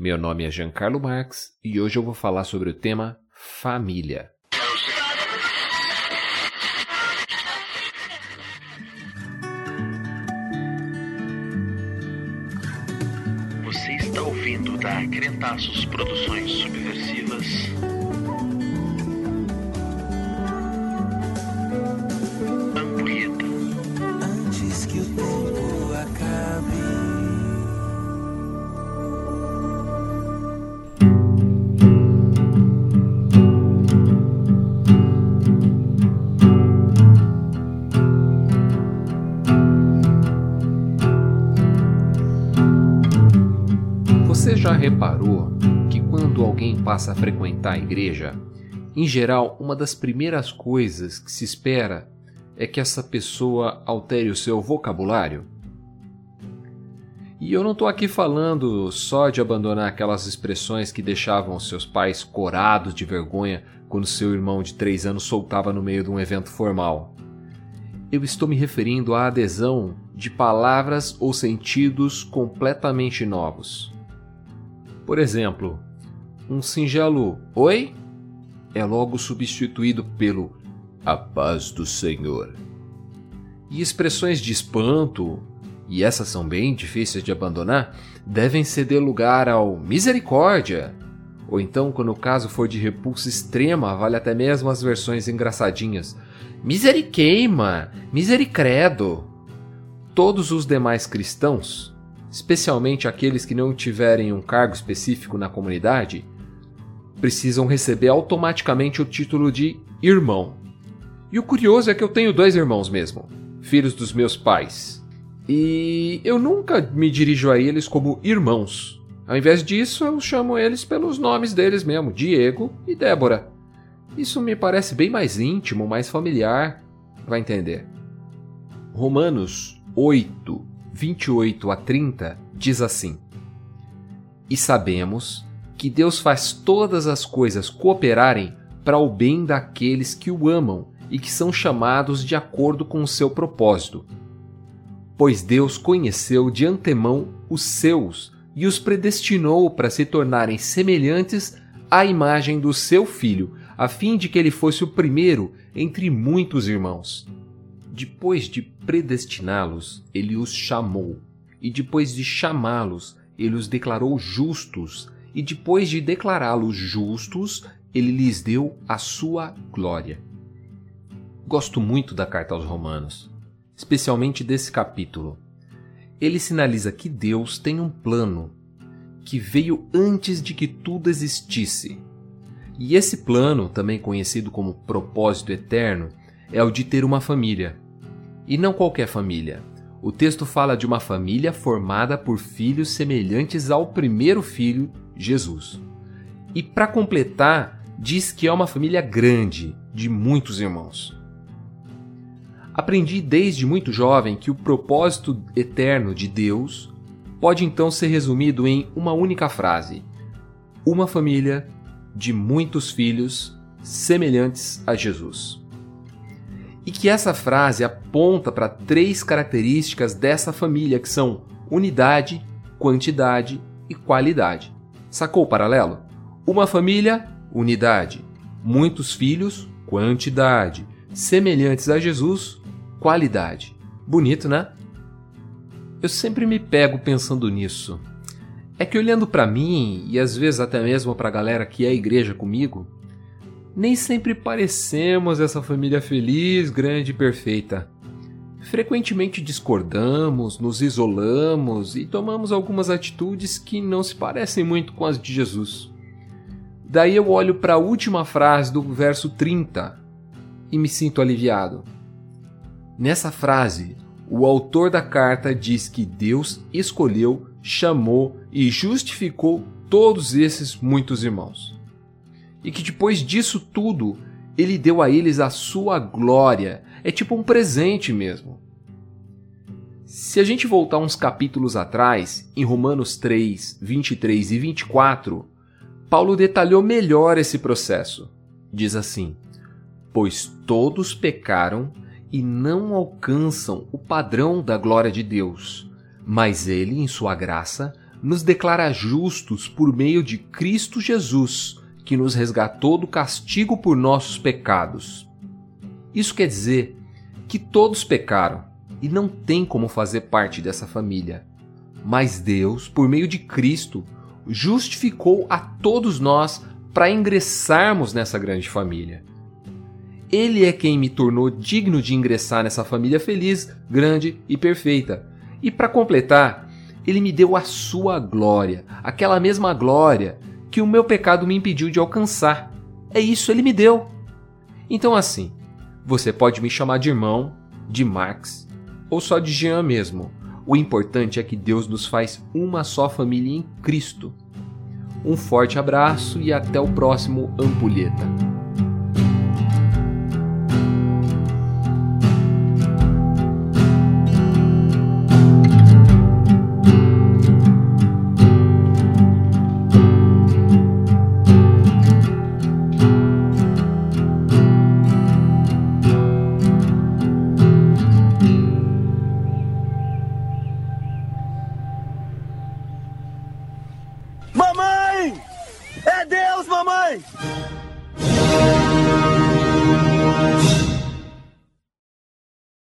Meu nome é Giancarlo Marx e hoje eu vou falar sobre o tema família. Você está ouvindo da Crentaços Produções Subversivas já reparou que quando alguém passa a frequentar a igreja, em geral, uma das primeiras coisas que se espera é que essa pessoa altere o seu vocabulário? E eu não estou aqui falando só de abandonar aquelas expressões que deixavam seus pais corados de vergonha quando seu irmão de três anos soltava no meio de um evento formal. Eu estou me referindo à adesão de palavras ou sentidos completamente novos. Por exemplo, um singelo oi é logo substituído pelo a paz do Senhor. E expressões de espanto, e essas são bem difíceis de abandonar, devem ceder lugar ao misericórdia. Ou então, quando o caso for de repulsa extrema, vale até mesmo as versões engraçadinhas. Miseriqueima, misericredo. Todos os demais cristãos, especialmente aqueles que não tiverem um cargo específico na comunidade, precisam receber automaticamente o título de irmão. E o curioso é que eu tenho dois irmãos mesmo, filhos dos meus pais. E eu nunca me dirijo a eles como irmãos. Ao invés disso, eu chamo eles pelos nomes deles mesmo, Diego e Débora. Isso me parece bem mais íntimo, mais familiar. Vai entender. Romanos 8, 28 a 30 diz assim: E sabemos que Deus faz todas as coisas cooperarem para o bem daqueles que o amam e que são chamados de acordo com o seu propósito. Pois Deus conheceu de antemão os seus e os predestinou para se tornarem semelhantes à imagem do seu filho, a fim de que ele fosse o primeiro entre muitos irmãos. Depois de predestiná-los, ele os chamou, e depois de chamá-los, ele os declarou justos, e depois de declará-los justos, ele lhes deu a sua glória. Gosto muito da carta aos Romanos, especialmente desse capítulo. Ele sinaliza que Deus tem um plano que veio antes de que tudo existisse. E esse plano, também conhecido como propósito eterno, é o de ter uma família. E não qualquer família. O texto fala de uma família formada por filhos semelhantes ao primeiro filho, Jesus. E para completar, diz que é uma família grande, de muitos irmãos. Aprendi desde muito jovem que o propósito eterno de Deus pode então ser resumido em uma única frase: uma família de muitos filhos semelhantes a Jesus. E que essa frase aponta para três características dessa família que são unidade, quantidade e qualidade. Sacou o paralelo? Uma família, unidade. Muitos filhos, quantidade. Semelhantes a Jesus, qualidade. Bonito, né? Eu sempre me pego pensando nisso. É que olhando para mim, e às vezes até mesmo para a galera que é igreja comigo, nem sempre parecemos essa família feliz, grande e perfeita. Frequentemente discordamos, nos isolamos e tomamos algumas atitudes que não se parecem muito com as de Jesus. Daí eu olho para a última frase do verso 30 e me sinto aliviado. Nessa frase, o autor da carta diz que Deus escolheu, chamou e justificou todos esses muitos irmãos. E que depois disso tudo, ele deu a eles a sua glória. É tipo um presente mesmo. Se a gente voltar uns capítulos atrás, em Romanos 3, 23 e 24, Paulo detalhou melhor esse processo. Diz assim: Pois todos pecaram e não alcançam o padrão da glória de Deus, mas Ele, em Sua graça, nos declara justos por meio de Cristo Jesus, que nos resgatou do castigo por nossos pecados. Isso quer dizer que todos pecaram e não tem como fazer parte dessa família. Mas Deus, por meio de Cristo, justificou a todos nós para ingressarmos nessa grande família. Ele é quem me tornou digno de ingressar nessa família feliz, grande e perfeita. E para completar, ele me deu a sua glória, aquela mesma glória que o meu pecado me impediu de alcançar. É isso ele me deu. Então assim, você pode me chamar de irmão, de Max ou só de Jean mesmo. O importante é que Deus nos faz uma só família em Cristo. Um forte abraço e até o próximo Ampulheta. Deus, mamãe!